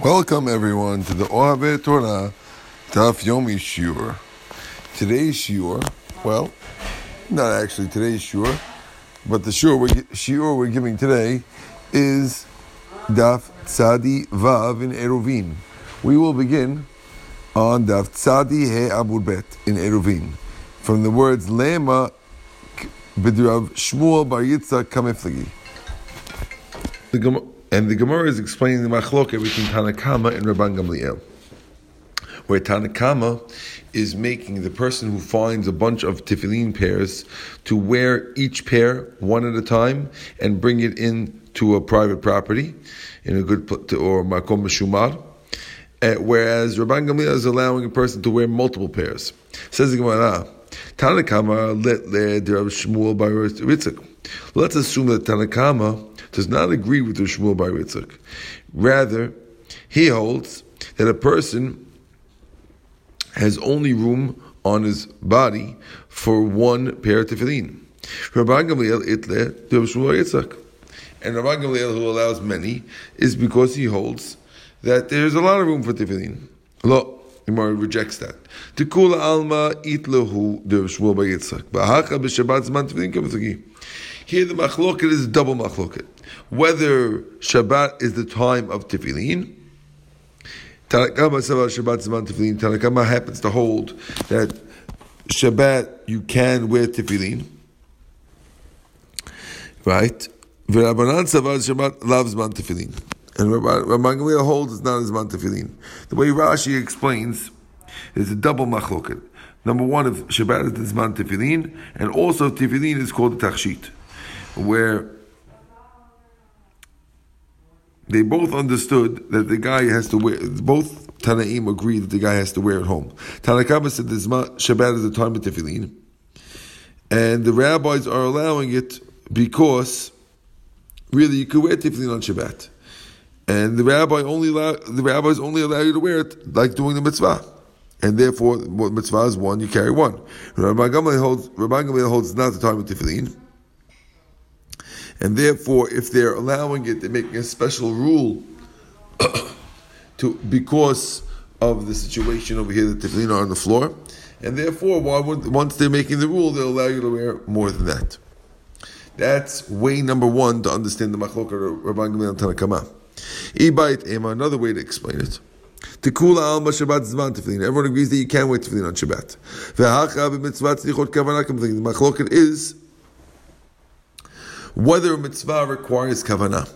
Welcome everyone to the Ohabe Torah Daf Yomi Shiur. Today's Shiur, well, not actually today's Shiur, but the Shiur we're, we're giving today is Daf Tzadi Vav in Eruvin. We will begin on Daf Tzadi He Abud Bet in Eruvin from the words Lema B'drav Shmuel Bar Yitzhak Kamiflagi. The and the Gemara is explaining the machloket between Tanakama and Rabban Gamliel, where Tanakama is making the person who finds a bunch of tefillin pairs to wear each pair one at a time and bring it in to a private property in a good or makom meshumar. Uh, whereas Rabban Gamliel is allowing a person to wear multiple pairs. Says the Gemara, Tanakama let le Shmuel Bar Yitzchak. Let's assume that Tanakama does not agree with the Shmuel Bar Yitzchak. Rather, he holds that a person has only room on his body for one pair of tefillin. And Rabban Gamliel, who allows many, is because he holds that there's a lot of room for tefillin. Lo, Gemara rejects that. Tikula alma itlehu Shmuel Bar Yitzchak. Zman Here the machloket is double machloket whether Shabbat is the time of tefillin. Tanakama Shabbat Zman Tefillin. Tanakama happens to hold that Shabbat you can wear tefillin, right? V'Rabbanan Savar Shabbat loves man tefillin, and Rabban Gamliel holds it's not as man tefillin. The way Rashi explains is a double machloket. Number one, if Shabbat is man tefillin, and also tefillin is called the tachshit, where they both understood that the guy has to wear. Both Tanaim agree that the guy has to wear it home. Tanakama said this Shabbat is the time of tefillin, and the rabbis are allowing it because really you could wear tefillin on Shabbat, and the rabbi only allow, the rabbis only allow you to wear it like doing the mitzvah. And therefore, what mitzvah is one, you carry one. Rabbi Gamliel holds, Rabbi Gamliel holds not the time of tefillin. And therefore, if they're allowing it, they're making a special rule to because of the situation over here that tefillin are on the floor. And therefore, would, once they're making the rule, they'll allow you to wear more than that. That's way number one to understand the machlok of Rabban Gamliel Tanakama. Ibayit Ema, another way to explain it. Tikula alma Shabbat zman tefillin. Everyone agrees that you can't wear tefillin on Shabbat. The machloket is whether a mitzvah requires kavanah.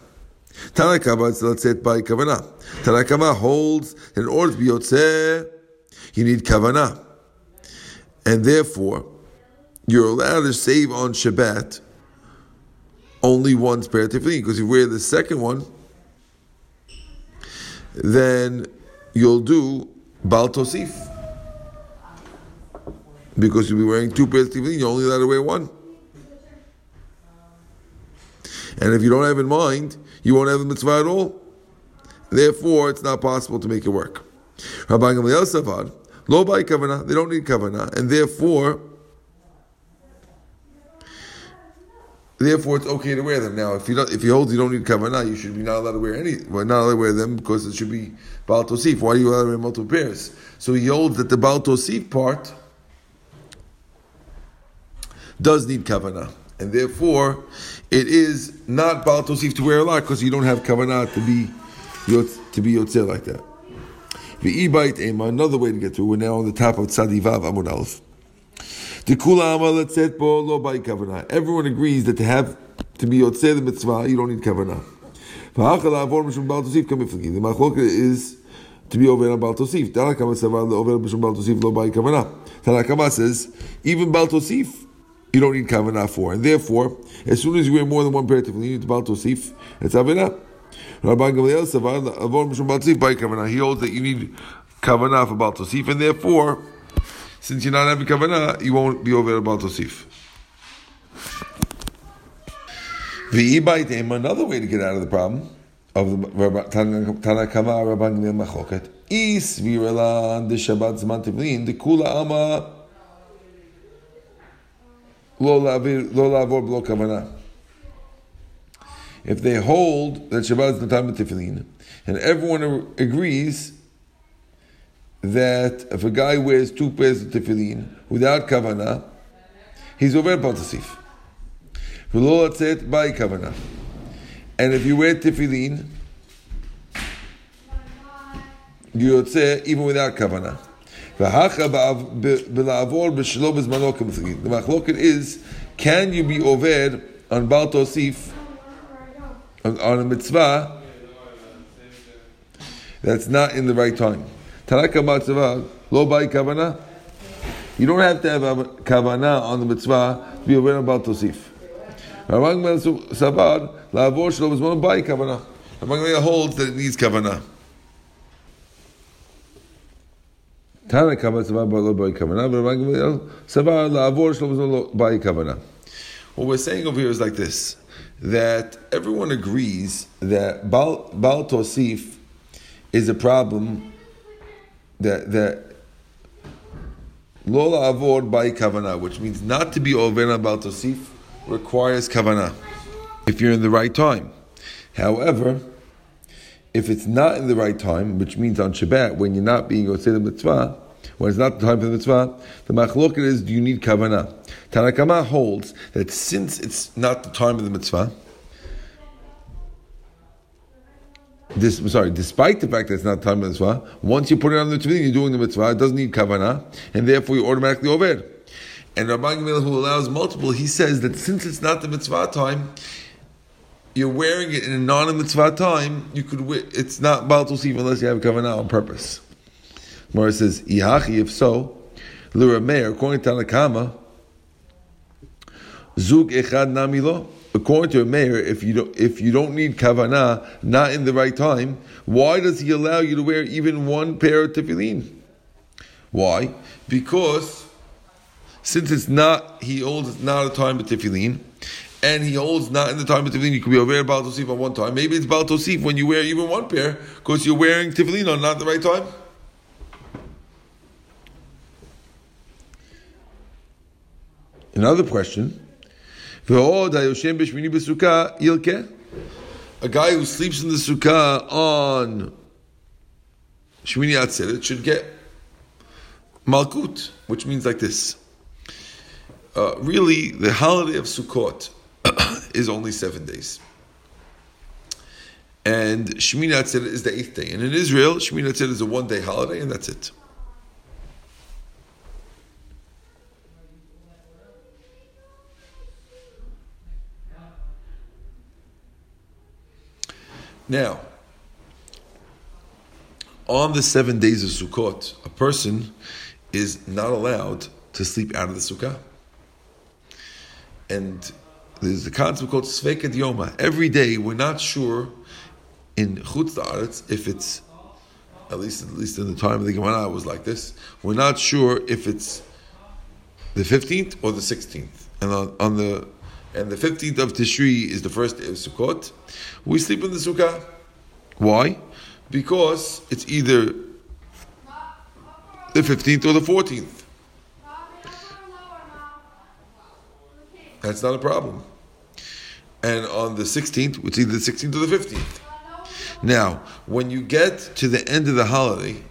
Tanakama, let's say it by kavanah. Tanakama holds that in order to be yotzeh, you need kavanah. And therefore, you're allowed to save on Shabbat only one spare tefillin, because if you wear the second one, then you'll do Bal Tosif. Because you'll be wearing two pairs of tefillin, you're only allowed to wear one. And if you don't have in mind, you won't have the mitzvah at all. Therefore, it's not possible to make it work. Rabbi Gamliel Savad, lo by kavanah, they don't need kavanah, and therefore, therefore it's okay to wear them. Now, if you don't, if you hold you don't need kavanah, you should be not allowed to wear any, well, not allowed to wear them because it should be Baal Tosif. Why do you allow to wear multiple pairs? So he holds that the Baal Tosif part does need kavanah and therefore it is not Baal Tosif to wear a lot because you don't have kavanah to be to be yotzeh like that. V'ibait ema, another way to get through. We're now on the top of Tzadivav Amud Aleph. The. Everyone agrees that to have to be yotzeh the mitzvah, you don't need kavanah. The machloka is to be over on Baal Tosif. Tanakama says even Baal Tosif you don't need kavanah for. And therefore, as soon as you wear more than one pair of tefillin, you need to bal tosif. It's avinah. Rabban Gamliel savar avon mishum bal by kavanah. He holds that you need kavanah for bal tosif, and therefore, since you're not having kavanah, you won't be over bal tosif. V'ibaitem, another way to get out of the problem of the Tanakama Rabban Gamliel Machoket, is viralan the Shabbat Zman Tivlin, the Kula Ama if they hold that Shabbat is the time of tefillin, And everyone agrees that if a guy wears two pairs of tefillin without kavanah, he's over Baal Tosif. by kavanah. And if you wear tefillin, you yotze even without kavanah. The machloket is, can you be over on Baal Tosif, on, on a mitzvah, that's not in the right time? Tanaka mitzvah, lo by kavana. You don't have to have a kavana on the mitzvah to be Tosif. Shlo was one by kavana. Ramang holds that it needs kavana. Tana kama lo kavana, but kavana. What we're saying over here is like this that everyone agrees that bal, Baal Tosif is a problem that that Lola avod by kavana, which means not to be over about tosif, requires kavana if you're in the right time. However, if it's not in the right time, which means on Shabbat when you're not being Yosei the mitzvah, when it's not the time for the mitzvah, the machloket is do you need kavana? Tanakama holds that since it's not the time of the mitzvah, this, sorry, despite the fact that it's not time of the mitzvah, once you put it on the tefillin, you're doing the mitzvah. It doesn't need kavanah, and therefore you automatically over. And Rabbi Gamil, who allows multiple, he says that since it's not the mitzvah time, you're wearing it in a non-mitzvah time. You could wear, it's not baal tosif unless you have a kavanah on purpose. Mara says, "Ihachi." If so, Lura Meir, according to Tanakama, zug echad namilo according to a Meir, if you don't if you don't need kavanah, not in the right time, why does he allow you to wear even one pair of tefillin? Why? Because since it's not he holds it's not a time of tefillin, and he holds not in the time of tefillin, you could be aware Baal Tosif on one time. Maybe it's Baal Tosif when you wear even one pair because you're wearing tefillin on not the right time. Another question a guy who sleeps in the sukkah on Shmini Atzeret should get Malkut, which means like this. Uh, really, the holiday of Sukkot is only seven days. And Shmini Atzeret is the eighth day. And in Israel, Shmini Atzeret is a one day holiday, and that's it. Now, on the seven days of Sukkot, a person is not allowed to sleep out of the sukkah. And there's a concept called Sveket Yoma. Every day, we're not sure in Chutz La'aretz if it's, at least at least in the time of the Gemara, it was like this. We're not sure if it's the 15th or the 16th. And on, on the and the 15th of Tishri is the first day of Sukkot, we sleep in the Sukkah. Why? Because it's either the 15th or the 14th. That's not a problem. And on the 16th, it's either the 16th or the 15th. Now, when you get to the end of the holiday,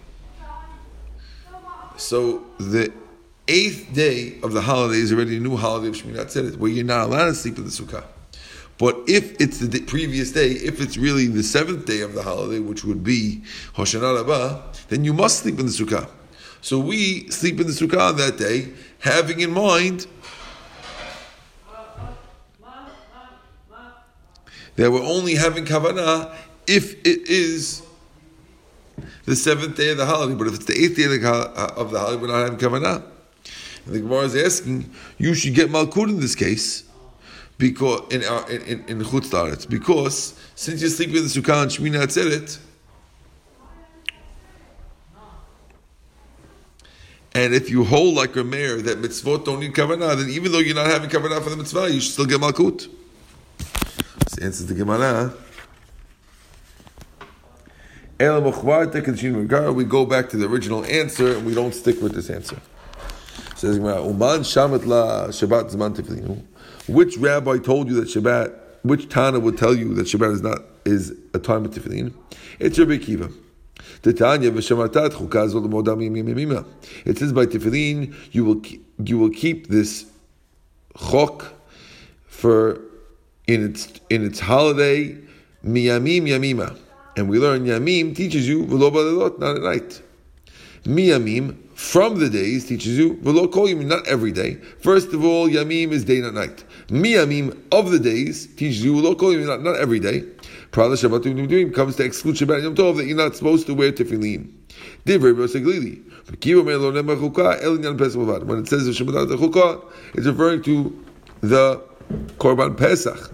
so the eighth day of the holiday is already a new holiday of Shmini Atzeret, where you're not allowed to sleep in the sukkah. But if it's the previous day, if it's really the seventh day of the holiday, which would be Hoshana Rabbah, then you must sleep in the sukkah. So we sleep in the sukkah on that day, having in mind that we're only having kavanah if it is the seventh day of the holiday. But if it's the eighth day of the holiday, uh, we're not having kavanah. And the Gemara is asking, you should get Malkut in this case, because in uh, in in, in Chutz because since you're sleeping in the Sukkah and Shmini Atzeret, and if you hold like a Meir that mitzvot don't need kavanah, then even though you're not having kavanah for the mitzvah, you should still get Malkut. Answers the Gemara. We go back to the original answer and we don't stick with this answer. Says Uman La Shabbat Zman Which rabbi told you that Shabbat? Which Tana would tell you that Shabbat is not is a time of tefillin, it's Rabbi l'modam yimim It says by tefillin you will you will keep this chok for in its in its holiday miyamim yamima, and we learn yamim teaches you v'lo balilot not at night. Miyamim from the days teaches you v'lo kol not every day. First of all, yamim is day not night. Miyamim of the days teaches you v'lo kol not, not every day. Prada Shabbat comes to exclude Shabbat Yom Tov that you're not supposed to wear tefillin. When it says Shabbat Chukah, it's referring to the Korban Pesach.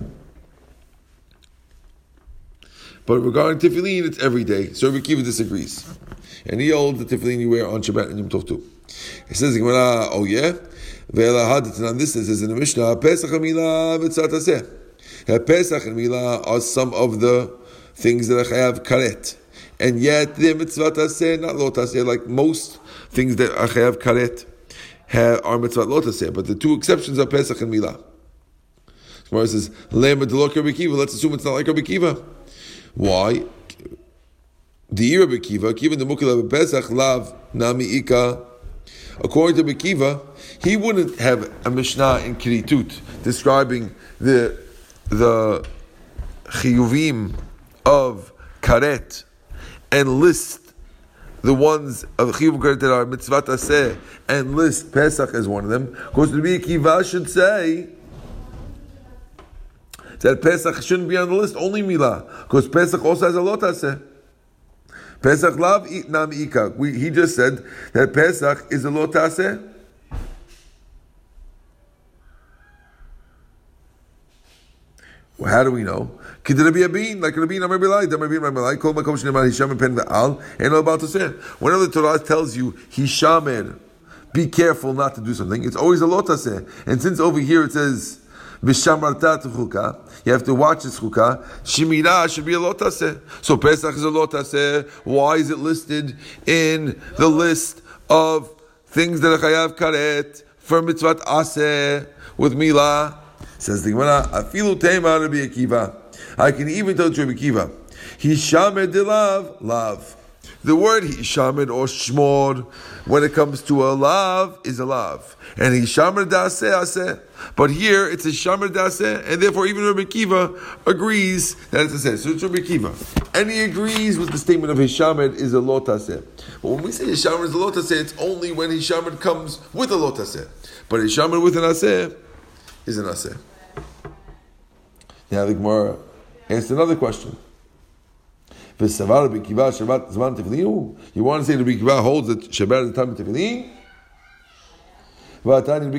But regarding tefillin, it's every day. So Rabbi Kiva disagrees. And he holds the tefillin you wear on Shabbat and Yom Tov too. He says, oh yeah? This says in the Mishnah, Pesach Amila V'tzat Pesach and Milah are some of the things that I have karet. And yet, the mitzvah taseh, not lo taseh, like most things that I have karet are mitzvah lo taseh. But the two exceptions are Pesach and Milah. Gemara says, Lema delok Rabbi let's assume it's not like Rabbi Kiva. Why? The Rabbi Kiva, Kiva the Mukil Pesach, Lav, Nami Ika. According to Bekiva, he wouldn't have a Mishnah in Kiritut describing the the chiyuvim of karet and list the ones of chiyuv karet that are mitzvah aseh and list Pesach as one of them, because the Rabbi Akiva should say that Pesach shouldn't be on the list, only Milah, because Pesach also has a lot aseh. Pesach lav nam ika. He just said that Pesach is a lot aseh. Well, how do we know? Like Rabbi. Whenever the Torah tells you Hishamer, be careful not to do something, it's always a lotaseh. And since over here it says, Vishamarta chuka. You have to watch this chuka. Shemira should be a lotaseh. So Pesach is a lotaseh. Why is it listed in the list of things that are chayav karet for mitzvah aseh with milah? Says the Gemara, Afilu Tema Rabbi Akiva. I can even tell Rabbi Akiva. Hishamer dilav, love. The word hishamer or shmor, when it comes to a love, is a love. And hishamer daseh aseh. But here it's a shamer daseh, and therefore even Rabbi Kiva agrees that it's a seh. So it's Rabbi Kiva. And he agrees with the statement of hishamer is a lotaseh. But when we say hishamer is a lotaseh, it's only when hishamer comes with a lotaseh. But hishamed with an aseh is an aseh. Now the Gemara asks another question. V'savar Shabbat Zman Tefillin You want to say the Kiva holds that Shabbat is the time of Tefillin? We have a direct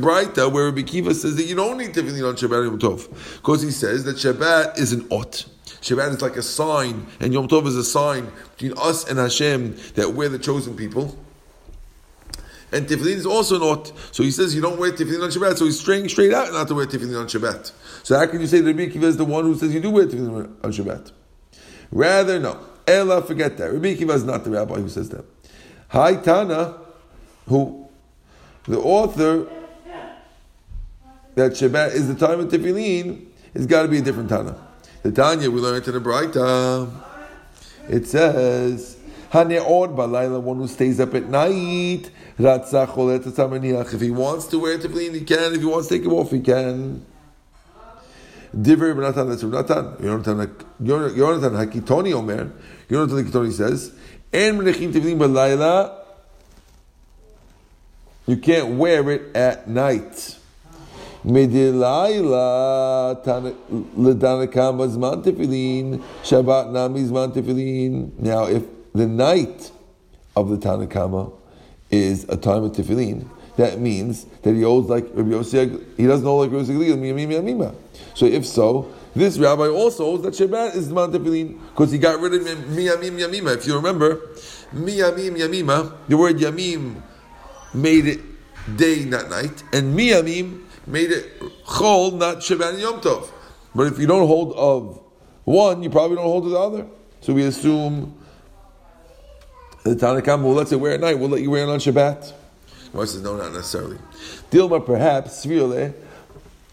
Braita where Bikiva says that you don't need tefillin on Shabbat Yom Tov. Because he says that Shabbat is an ot. Shabbat is like a sign, and Yom Tov is a sign between us and Hashem that we're the chosen people. And tefillin is also not. So he says you don't wear tefillin on Shabbat. So he's straying straight out not to wear tefillin on Shabbat. So how can you say that Rabbi Kiva is the one who says you do wear tefillin on Shabbat? Rather, no. Ella, forget that. Rabbi Kiva is not the rabbi who says that. Hi Tana, who the author that Shabbat is the time of tefillin, has got to be a different Tana. The Tanya we learned in the Braita. It says, Hane'or balayla, one who stays up at night. If he wants to wear tefillin, he can. If he wants to take it off, he can. Divrei Natan, that's Natan. Yonatan Hakitoni Omer. Yonatan Hakitoni says, En menechim tefillin balayla. You can't wear it at night. Medilaila ledanakama zman tefillin, Shabbat nami zman tefillin. Now, if the night of the Tanakama is a time of tefillin, that means that he holds like Rabbi Yossi, he doesn't hold like Rabbi Yossi So if so, this rabbi also holds that Shabbat is Zman Tefillin because he got rid of Miyamim Yamima. If you remember, Miyamim Yamima, the word Yamim made it day, not night, and Miyamim made it chol, not Shabbat and Yom Tov. But if you don't hold of one, you probably don't hold of the other. So we assume The Tanakam will let you wear at night. We'll let you wear it on Shabbat. Gemara says no, not necessarily. Dilma perhaps Svirle.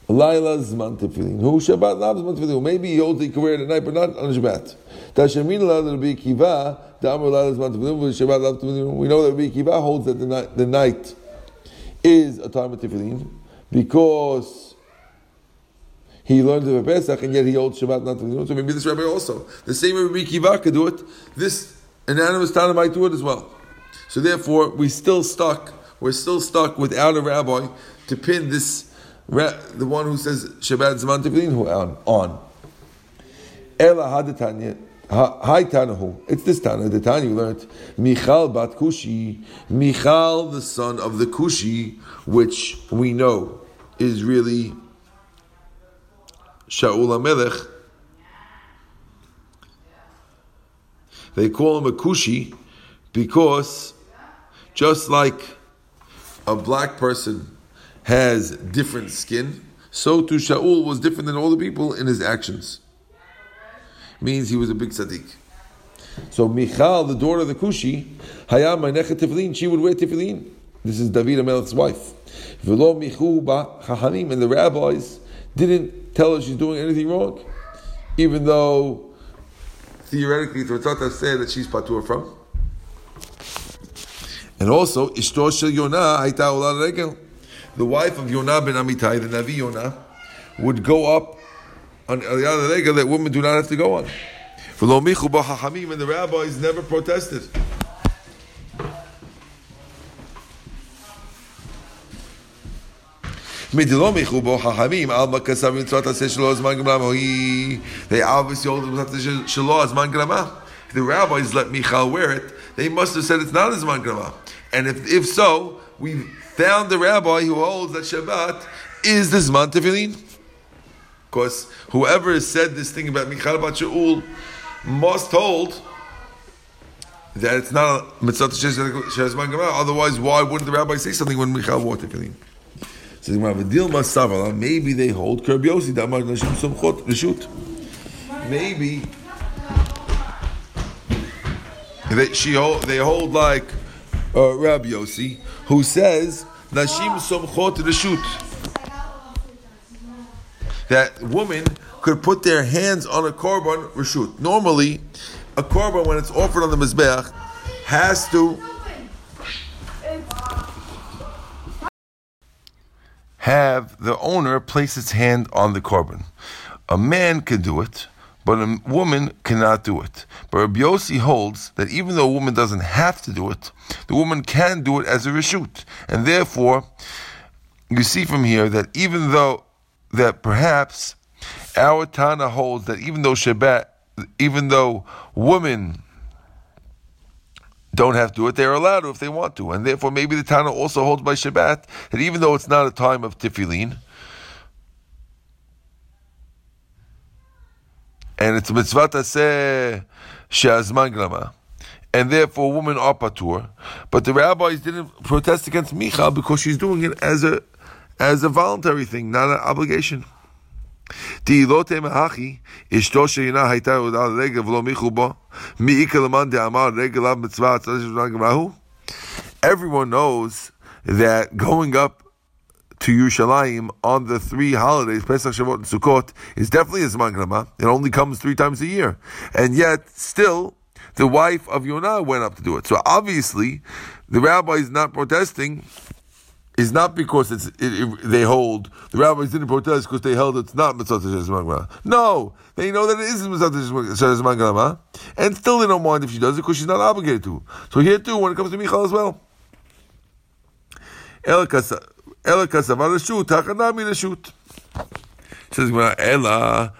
Laila Zman Tefillin. Who Shabbat Lav Zman Tefillin. Maybe he holds he can wear it at night, but not on Shabbat. Tashamin Laila Rabbi Kiva. Damar Laila Zman Tefillin. Shabbat Lav Tefillin. We know that Rabbi Kiva holds that the night, the night is a time of Tefillin because he learned of a Pesach and yet he holds Shabbat not Tefillin. So maybe this Rabbi also. The same Rabbi Kiva could do it. This anonymous Tana might do it as well. So therefore, we still stuck. We're still stuck without a rabbi to pin this the one who says Shabbat Zman Tefillin on on. Ela hadatanya. Hi Tanahu. It's this Tana. The Tana you learned. Michal bat Kushi. Michal, the son of the Kushi, which we know is really Shaul HaMelech. They call him a Kushi because just like a black person has different skin, so too Shaul was different than all the people in his actions. Means he was a big tzaddik. So Michal, the daughter of the Kushi, Hayam Tefillin, she would wear tefillin. This is David Amelech's wife. Velo Michu Chachamim, and the rabbis didn't tell her she's doing anything wrong, even though theoretically the Tzata said that she's patur from. And also, Ishto Shel Yonah Haita Ola Regel the wife of Yonah ben Amitai, the Navi Yonah, would go up on Aliyah Rega that women do not have to go on. And the rabbis never protested. They obviously hold Shallah as mangrama. If the rabbis let Michal wear it. They must have said it's not as man And if, if so, we found the rabbi who holds that Shabbat is the Zman Tefillin. Of course, whoever has said this thing about Michal Bat Shaul must hold that it's not a mitzvah. Otherwise, why wouldn't the rabbi say something when Michal wore tefillin? So the maybe they hold Kerb Yosi Damar Nashim Somchot Rishut. Maybe they, she hold, they hold like uh, Rabbi Yossi, who says Nashim Somchot Rishut. That women could put their hands on a korban rishut. Normally, a korban when it's offered on the mizbeach has to have the owner place its hand on the korban. A man can do it but a woman cannot do it. But Rabbi Yossi holds that even though a woman doesn't have to do it, the woman can do it as a reshut, and therefore, you see from here that even though that perhaps our Tana holds that even though Shabbat, even though women don't have to do it, they're allowed to if they want to, and therefore maybe the Tana also holds by Shabbat that even though it's not a time of tefillin, and it's mitzvah taseh she'azman grama. And therefore, women are patur. But the rabbis didn't protest against Michal because she's doing it as a as a voluntary thing, not an obligation. Everyone knows that going up to Yerushalayim on the three holidays, Pesach, Shavuot, and Sukkot, is definitely a Zman Grama. It only comes three times a year. And yet, still, the wife of Yonah went up to do it. So obviously, the rabbi is not protesting is not because it's, it, it, they hold the rabbis didn't protest because they held it's not mitzvah. No, they know that it is mitzvah shesmangala, and still they don't mind if she does it because she's not obligated to. So here too, when it comes to Michal as well, Ela kasavar reshut, hakanami reshut. Says Gemara, Ela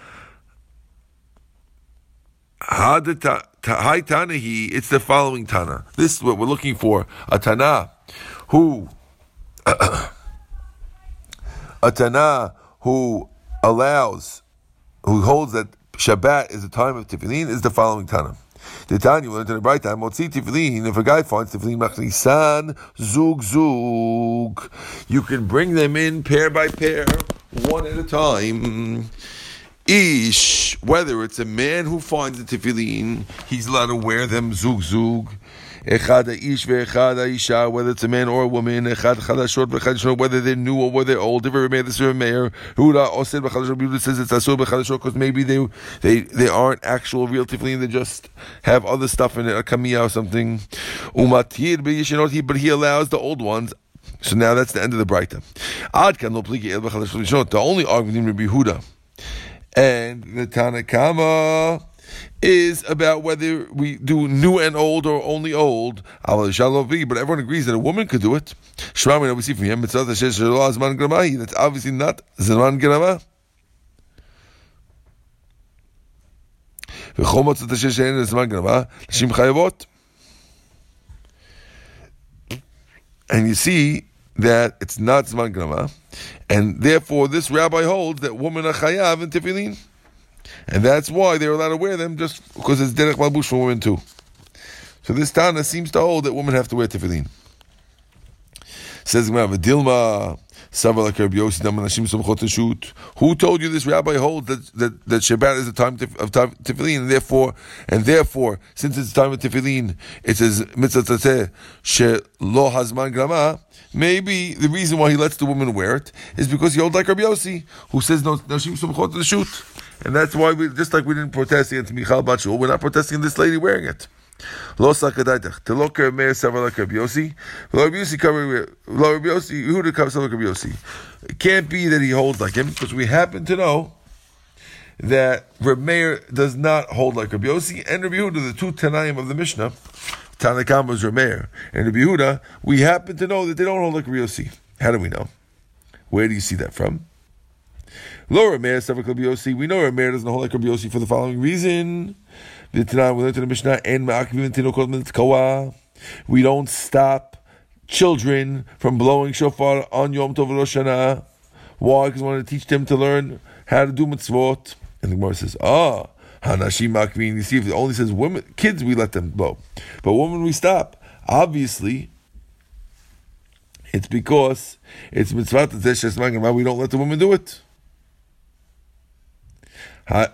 hi Tanahi. It's the following Tana. This is what we're looking for. A Tana who a Tana who allows, who holds that Shabbat is the time of Tefillin, is the following Tana. The Tanya learned in the bright time, Motzi Tiflin, if a guy finds Tiflin Machnisan, Zug Zug, you can bring them in pair by pair, one at a time. Ish, whether it's a man who finds the tefillin, he's allowed to wear them zug zug. Echad ish ve'echad isha, whether it's a man or a woman, echad chadashot v'chadashot, whether they're new or whether they're old. If Rameir, this is Rameir. Huda osed v'chadashot, Yehuda says it's asur v'chadashot because maybe they they they aren't actual real tefillin, they just have other stuff in it, a kamiyah or something. Umatir but he allows the old ones. So now that's the end of the Breita. Ad kan lo pligi el the only argument Rabbi Yehuda and the Tanakama is about whether we do new and old or only old. But everyone agrees that a woman could do it. We see from him, that's obviously not Zman Grama. And you see that it's not Zman Grama, and therefore this rabbi holds that women are chayav in tefillin. And that's why they're allowed to wear them just because it's derech malbush for women too. So this Tana seems to hold that women have to wear tefillin. Says Dilma, who told you this rabbi holds that, that, that Shabbat is the time of tefillin, and therefore, and therefore, since it's time of tefillin, it says mitzvah lo hazman grama. Maybe the reason why he lets the woman wear it is because he holds like Rabbi Yossi, who says no nashim sumchot shoot. And that's why we, just like we didn't protest against Michal Bachul, we're not protesting this lady wearing it. Lo sakadaitach. Teloker meir savalak Rabbi Yossi. Lo Rabbi Yossi cover, lo who to cover savalak Rabbi Yossi. It can't be that he holds like him, because we happen to know that Meir does not hold like Yossi, and Rabbi Yehuda, the two Tanaim of the Mishnah, Tanakam was Meir, and Rabbi Yehuda, we happen to know that they don't hold like Yossi. How do we know? Where do you see that from? Lo Rameir Savak Rabbi Yossi. We know Rameir doesn't hold like Rabbi for the following reason. We learned in the Mishnah and Tinokot We don't stop children from blowing shofar on Yom Tov Rosh Hashanah. Why? Because we want to teach them to learn how to do mitzvot. And the Gemara says, ah, Hanashim Makvin. You see, if it only says women, kids, we let them blow. But women, we stop. Obviously, it's because it's mitzvah we don't let the women do it. And uh,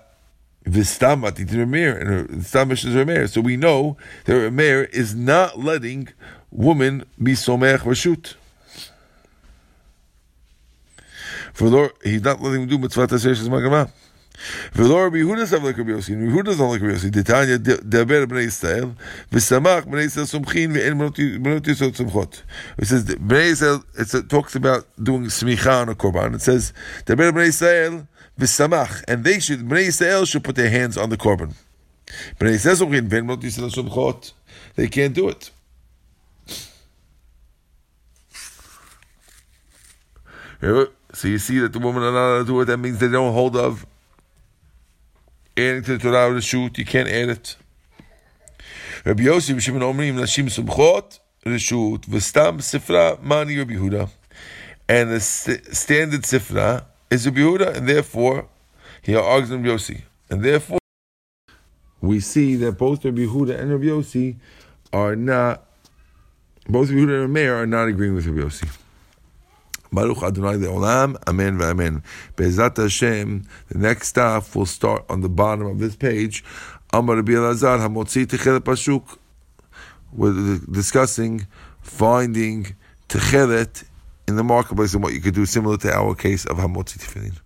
Ramir. So we know that Ramir is not letting woman be Somech Rashut. For Lord, he's not letting him do mitzvah tashesh magama. For Lord, Yehuda sav like Rabbi Yossi, Yehuda doesn't like Rabbi Yossi. Detanya deber bnei Yisrael, v'samach bnei Yisrael sumchin ve'en bnei Yisrael sumchot. It says. It talks about doing smicha on a korban. It says deber bnei Yisrael v'samach, and they should, Bnei Yisrael should put their hands on the korban. Bnei Yisrael they can't do it. So you see that the women are not allowed to do it. That means they don't hold of adding to the Torah of the shoot. You can't add it. Rabbi Yossi v'Shimon Omrim Nashim Sumchot Reshut v'Stam Sifra Mani Rabbi Yehuda, and the standard Sifra is Rabbi Yehuda, and therefore he argues Rabbi Yossi. And therefore, we see that both Rabbi Yehuda and Rabbi Yossi are not, both Rabbi Yehuda and Meir are not agreeing with Rabbi Yossi. Baruch Adonai Le'olam, Amen v'Amen. Be'ezat Hashem, the next stuff will start on the bottom of this page. Amar Rabbi Elazar, Hamotzi Techel Pashuk. We're discussing finding Techelet in the marketplace and what you could do, similar to our case of Hamotzi Tefillin.